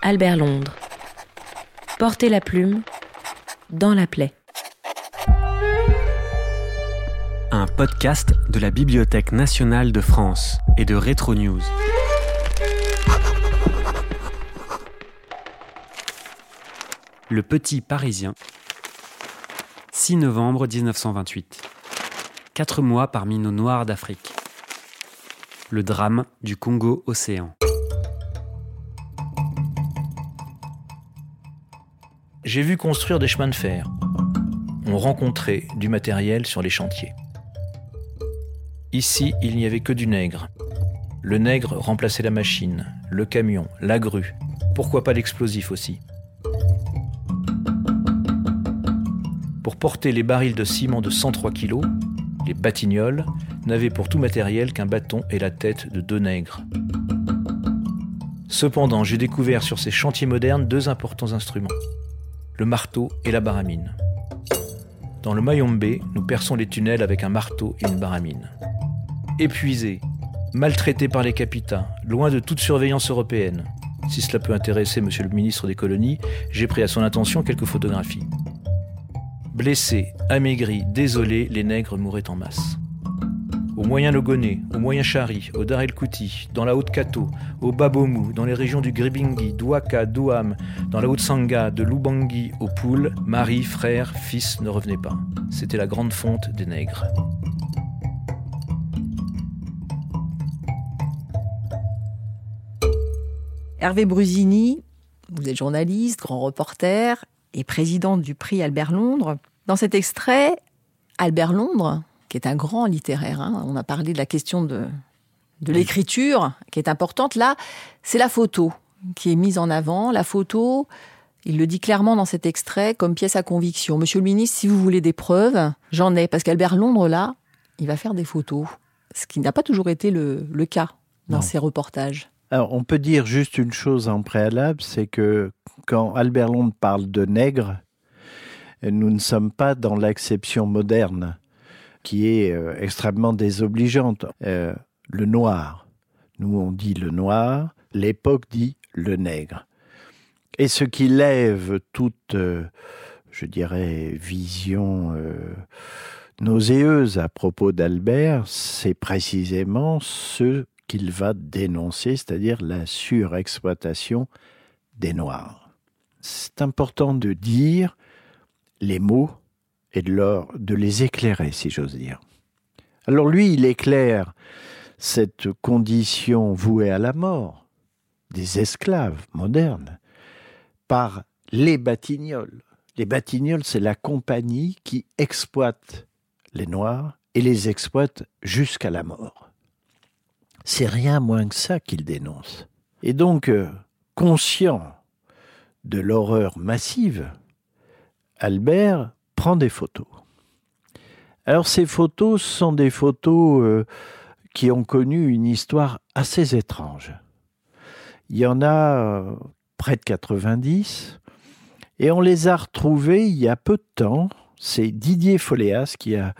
Albert Londres. Portez la plume dans la plaie. Un podcast de la Bibliothèque nationale de France et de Retro News. Le Petit Parisien. 6 novembre 1928. Quatre mois parmi nos Noirs d'Afrique. Le drame du Congo-Océan. J'ai vu construire des chemins de fer. On rencontrait du matériel sur les chantiers. Ici, il n'y avait que du nègre. Le nègre remplaçait la machine, le camion, la grue. Pourquoi pas l'explosif aussi? Pour porter les barils de ciment de 103 kg, les batignolles n'avaient pour tout matériel qu'un bâton et la tête de deux nègres. Cependant, j'ai découvert sur ces chantiers modernes deux importants instruments le marteau et la baramine. Dans le Mayombe, nous perçons les tunnels avec un marteau et une baramine. Épuisé, maltraité par les capitaines, loin de toute surveillance européenne. Si cela peut intéresser monsieur le ministre des colonies, j'ai pris à son attention quelques photographies. Blessés, amaigris, désolés, les nègres mouraient en masse au moyen Logoné, au moyen Chari, au Dar el Kouti, dans la Haute-Kato, au Babomou, dans les régions du Gribingi, d'Ouaka, d'Ouam, dans la Haute-Sanga, de Lubangi, au Poul, mari, frère, fils ne revenaient pas. C'était la grande fonte des nègres. Hervé Brusini, vous êtes journaliste, grand reporter et président du prix Albert Londres. Dans cet extrait, Albert Londres, qui est un grand littéraire. Hein. On a parlé de la question de, de l'écriture, qui est importante. Là, c'est la photo qui est mise en avant. La photo, il le dit clairement dans cet extrait, comme pièce à conviction. Monsieur le ministre, si vous voulez des preuves, j'en ai. Parce qu'Albert Londres, là, il va faire des photos. Ce qui n'a pas toujours été le, le cas dans ses reportages. Alors, on peut dire juste une chose en préalable, c'est que quand Albert Londres parle de nègre, nous ne sommes pas dans l'acception moderne qui est euh, extrêmement désobligeante. Euh, le noir. Nous, on dit le noir, l'époque dit le nègre. Et ce qui lève toute, euh, je dirais, vision nauséeuse à propos d'Albert, c'est précisément ce qu'il va dénoncer, c'est-à-dire la surexploitation des Noirs. C'est important de dire les mots et de, leur, de les éclairer, si j'ose dire. Alors lui, il éclaire cette condition vouée à la mort des esclaves modernes par les Batignolles. Les Batignolles, c'est la compagnie qui exploite les Noirs et les exploite jusqu'à la mort. C'est rien moins que ça qu'il dénonce. Et donc, euh, conscient de l'horreur massive, Albert prend des photos. Alors ces photos sont des photos euh, qui ont connu une histoire assez étrange. Il y en a euh, près de 90 et on les a retrouvées il y a peu de temps. C'est Didier Foléas qui a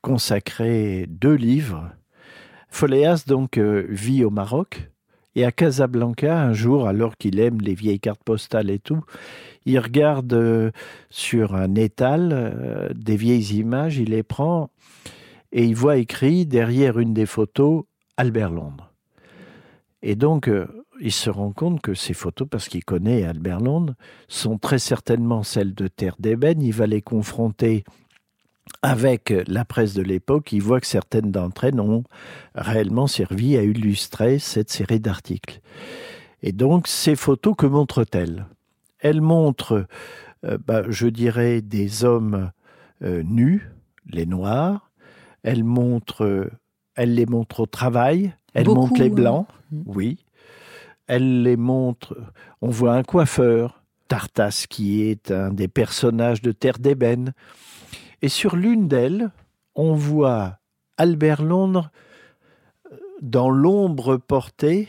consacré deux livres. Foléas donc euh, vit au Maroc et à Casablanca un jour alors qu'il aime les vieilles cartes postales et tout, il regarde euh, sur un étal euh, des vieilles images, il les prend et il voit écrit derrière une des photos Albert Londres. Et donc, euh, il se rend compte que ces photos, parce qu'il connaît Albert Londres, sont très certainement celles de Terre d'Ébène. Il va les confronter avec la presse de l'époque. Il voit que certaines d'entre elles ont réellement servi à illustrer cette série d'articles. Et donc, ces photos, que montrent-elles? Elle montre, euh, bah, je dirais, des hommes euh, nus, les noirs. Elle montre, elle les montre au travail. Elle montre les blancs, mmh. oui. Elle les montre. On voit un coiffeur, Tartas, qui est un des personnages de Terre d'ébène. Et sur l'une d'elles, on voit Albert Londres euh, dans l'ombre portée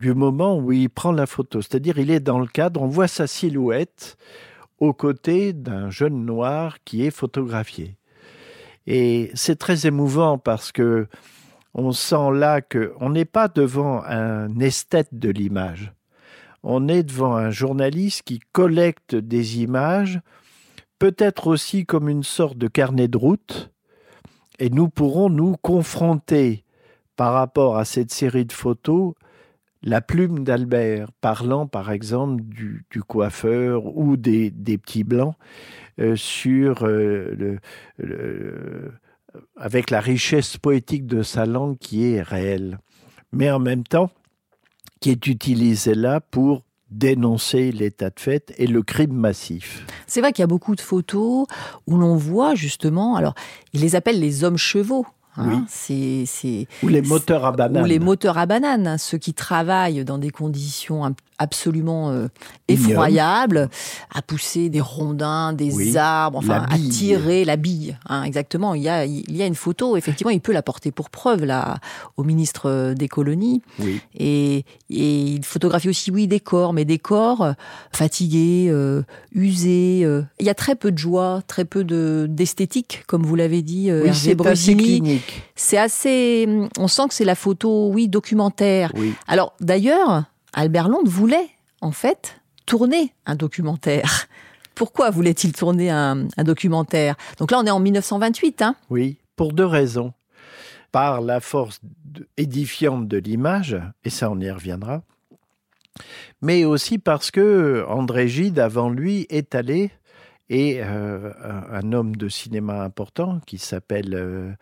du moment où il prend la photo. C'est-à-dire, il est dans le cadre, on voit sa silhouette aux côtés d'un jeune noir qui est photographié. Et c'est très émouvant parce que on sent là qu'on n'est pas devant un esthète de l'image. on est devant un journaliste qui collecte des images, peut-être aussi comme une sorte de carnet de route, et nous pourrons nous confronter par rapport à cette série de photos la plume d'Albert, parlant par exemple du, coiffeur ou des, petits blancs, euh, euh, avec la richesse poétique de sa langue qui est réelle, mais en même temps qui est utilisée là pour dénoncer l'état de fait et le crime massif. C'est vrai qu'il y a beaucoup de photos où l'on voit justement, alors ils les appellent les hommes chevaux. Hein, c'est, ou les moteurs à banane. Ou les moteurs à banane, hein, ceux qui travaillent dans des conditions absolument euh, effroyable, à pousser des rondins, des arbres, enfin à tirer la bille. Hein, exactement. Il y a il y a une photo. Effectivement, il peut la porter pour preuve là au ministre des colonies. Et, et il photographie aussi oui des corps, mais des corps euh, fatigués, euh, usés. Il y a très peu de joie, très peu de d'esthétique, comme vous l'avez dit, oui, Hervé Brusini. C'est assez. On sent que c'est la photo, oui, documentaire. Oui. Alors d'ailleurs, Albert Londres voulait, en fait, tourner un documentaire. Pourquoi voulait-il tourner un, documentaire? Donc là, on est en 1928. Hein oui, pour deux raisons. Par la force édifiante de l'image, et ça on y reviendra, mais aussi parce que André Gide, avant lui, est allé, et euh, un, homme de cinéma important qui s'appelle euh,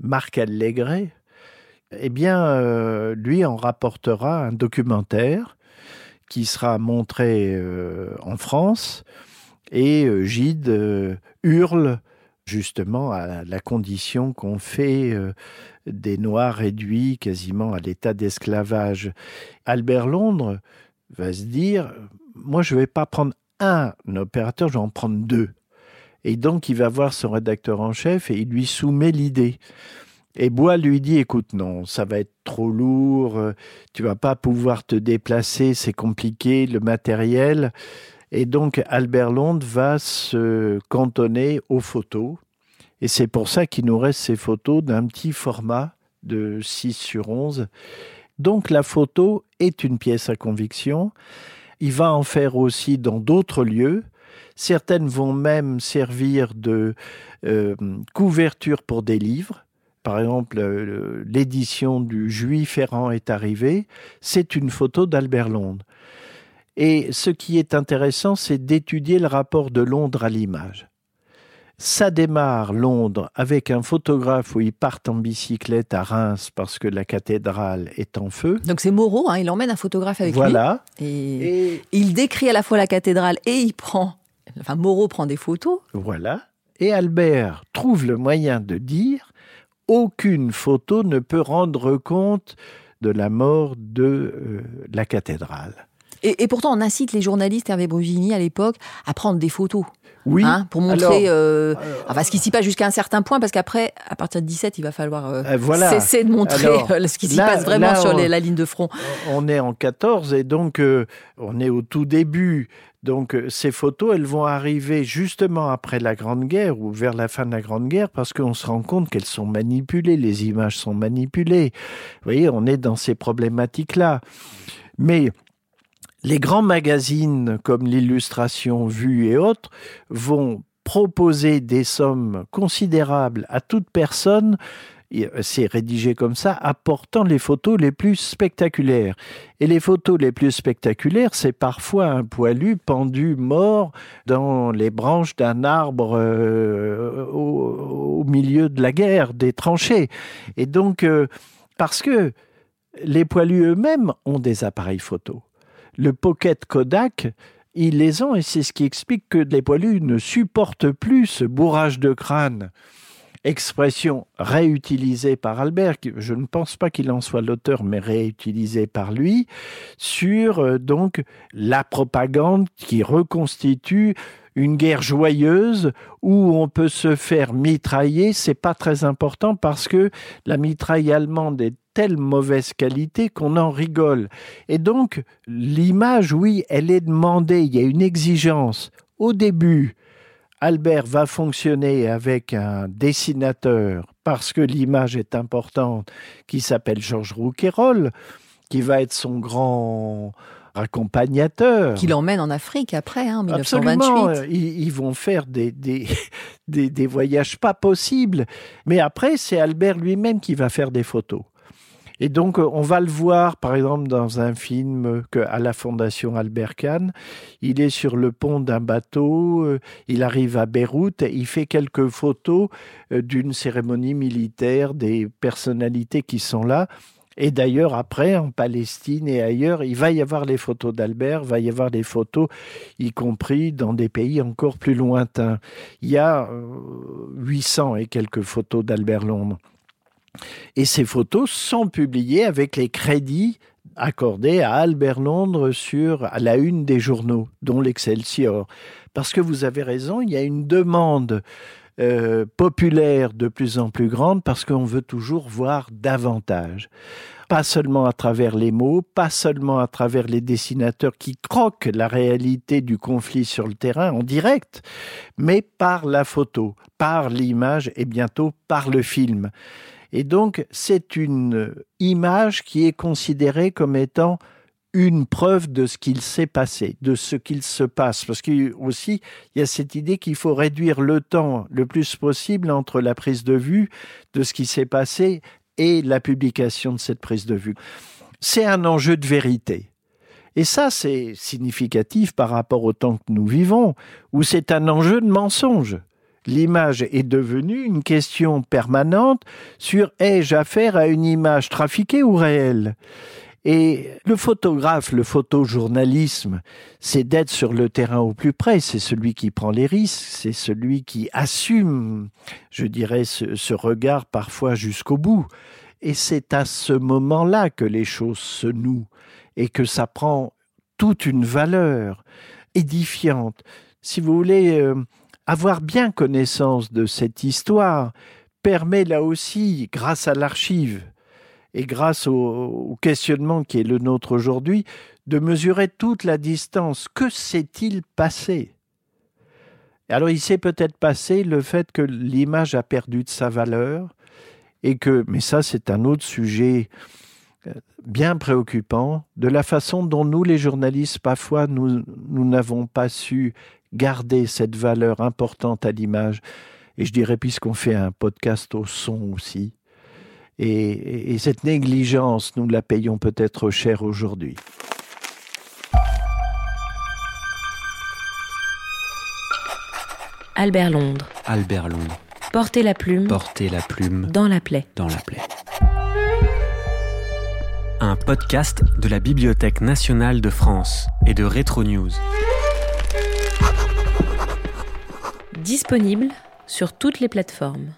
Marc Allégret, eh bien, euh, lui en rapportera un documentaire qui sera montré euh, en France et euh, Gide hurle justement à la condition qu'on fait des Noirs réduits quasiment à l'état d'esclavage. Albert Londres va se dire, moi je ne vais pas prendre un opérateur, je vais en prendre deux. Et donc il va voir son rédacteur en chef et il lui soumet l'idée. Et Bois lui dit écoute, non, ça va être trop lourd, euh, tu vas pas pouvoir te déplacer, c'est compliqué, le matériel. Et donc Albert Londres va se cantonner aux photos. Et c'est pour ça qu'il nous reste ces photos d'un petit format de 6 sur 11. Donc la photo est une pièce à conviction. Il va en faire aussi dans d'autres lieux. Certaines vont même servir de euh, couverture pour des livres. Par exemple, euh, l'édition du Juif errant est arrivée, c'est une photo d'Albert Londres. Et ce qui est intéressant, c'est d'étudier le rapport de Londres à l'image. Ça démarre Londres avec un photographe où ils partent en bicyclette à Reims parce que la cathédrale est en feu. Donc c'est Moreau, hein, il emmène un photographe avec voilà. lui. Et, et il décrit à la fois la cathédrale et il prend, enfin Moreau prend des photos. Voilà. Et Albert trouve le moyen de dire aucune photo ne peut rendre compte de la mort de euh, la cathédrale. Et, pourtant, on incite les journalistes, Hervé Brugini, à l'époque, à prendre des photos. Oui. Hein, pour montrer euh, enfin, ce qui s'y passe jusqu'à un certain point, parce qu'après, à partir de 17, il va falloir euh, cesser de montrer ce qui s'y passe vraiment sur la ligne de front. On est en 14 et donc on est au tout début donc euh, ces photos, elles vont arriver justement après la Grande Guerre ou vers la fin de la Grande Guerre parce qu'on se rend compte qu'elles sont manipulées, les images sont manipulées. Vous voyez, on est dans ces problématiques-là. Mais les grands magazines comme l'illustration vue et autres vont proposer des sommes considérables à toute personne c'est rédigé comme ça, apportant les photos les plus spectaculaires. Et les photos les plus spectaculaires, c'est parfois un poilu pendu mort dans les branches d'un arbre euh, au, milieu de la guerre, des tranchées. Et donc, euh, parce que les poilus eux-mêmes ont des appareils photo. Le Pocket Kodak, ils les ont et c'est ce qui explique que les poilus ne supportent plus ce bourrage de crâne. Expression réutilisée par Albert, je ne pense pas qu'il en soit l'auteur, mais réutilisée par lui, sur euh, donc la propagande qui reconstitue une guerre joyeuse où on peut se faire mitrailler, c'est pas très important parce que la mitraille allemande est telle mauvaise qualité qu'on en rigole. Et donc, l'image, oui, elle est demandée, il y a une exigence. Au début, Albert va fonctionner avec un dessinateur parce que l'image est importante, qui s'appelle Georges Rouquayrol, qui va être son grand accompagnateur. Qui l'emmène en Afrique après, hein, en 1928. Absolument. Ils, ils, vont faire des, des, des, des voyages pas possibles. Mais après, c'est Albert lui-même qui va faire des photos. Et donc, euh, on va le voir, par exemple, dans un film que, à la Fondation Albert Kahn. Il est sur le pont d'un bateau, euh, il arrive à Beyrouth, il fait quelques photos euh, d'une cérémonie militaire, des personnalités qui sont là. Et d'ailleurs, après, en Palestine et ailleurs, il va y avoir les photos d'Albert, va y avoir des photos, y compris dans des pays encore plus lointains. Il y a 800 et quelques photos d'Albert Londres. Et ces photos sont publiées avec les crédits accordés à Albert Londres sur la une des journaux, dont l'Excelsior. Parce que vous avez raison, il y a une demande euh, populaire de plus en plus grande parce qu'on veut toujours voir davantage. Pas seulement à travers les mots, pas seulement à travers les dessinateurs qui croquent la réalité du conflit sur le terrain en direct, mais par la photo, par l'image et bientôt par le film. Et donc, c'est une image qui est considérée comme étant une preuve de ce qu'il s'est passé, de ce qu'il se passe. Parce qu'aussi, il y a cette idée qu'il faut réduire le temps le plus possible entre la prise de vue de ce qui s'est passé et la publication de cette prise de vue. C'est un enjeu de vérité. Et ça, c'est significatif par rapport au temps que nous vivons, où c'est un enjeu de mensonge l'image est devenue une question permanente sur ai-je affaire à une image trafiquée ou réelle? Et le photographe, le photojournalisme, c'est d'être sur le terrain au plus près, c'est celui qui prend les risques, c'est celui qui assume, je dirais, ce, regard parfois jusqu'au bout. Et c'est à ce moment-là que les choses se nouent et que ça prend toute une valeur édifiante. Si vous voulez, euh, avoir bien connaissance de cette histoire permet là aussi, grâce à l'archive et grâce au, questionnement qui est le nôtre aujourd'hui, de mesurer toute la distance. Que s'est-il passé? Alors il s'est peut-être passé le fait que l'image a perdu de sa valeur et que, mais ça c'est un autre sujet euh, bien préoccupant, de la façon dont nous les journalistes parfois nous n'avons pas su garder cette valeur importante à l'image. Et je dirais, puisqu'on fait un podcast au son aussi, et, et, cette négligence, nous la payons peut-être cher aujourd'hui. Albert Londres. Albert Londres. Portez la plume. Portez la plume. Dans la plaie. Dans la plaie. Un podcast de la Bibliothèque nationale de France et de Retro News. Disponible sur toutes les plateformes.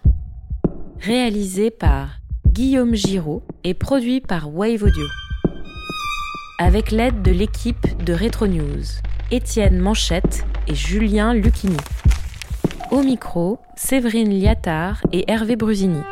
Réalisé par Guillaume Giraud et produit par Wave Audio. Avec l'aide de l'équipe de Retro News, Étienne Manchette et Julien Lucchini. Au micro, Séverine Liattard et Hervé Brusini.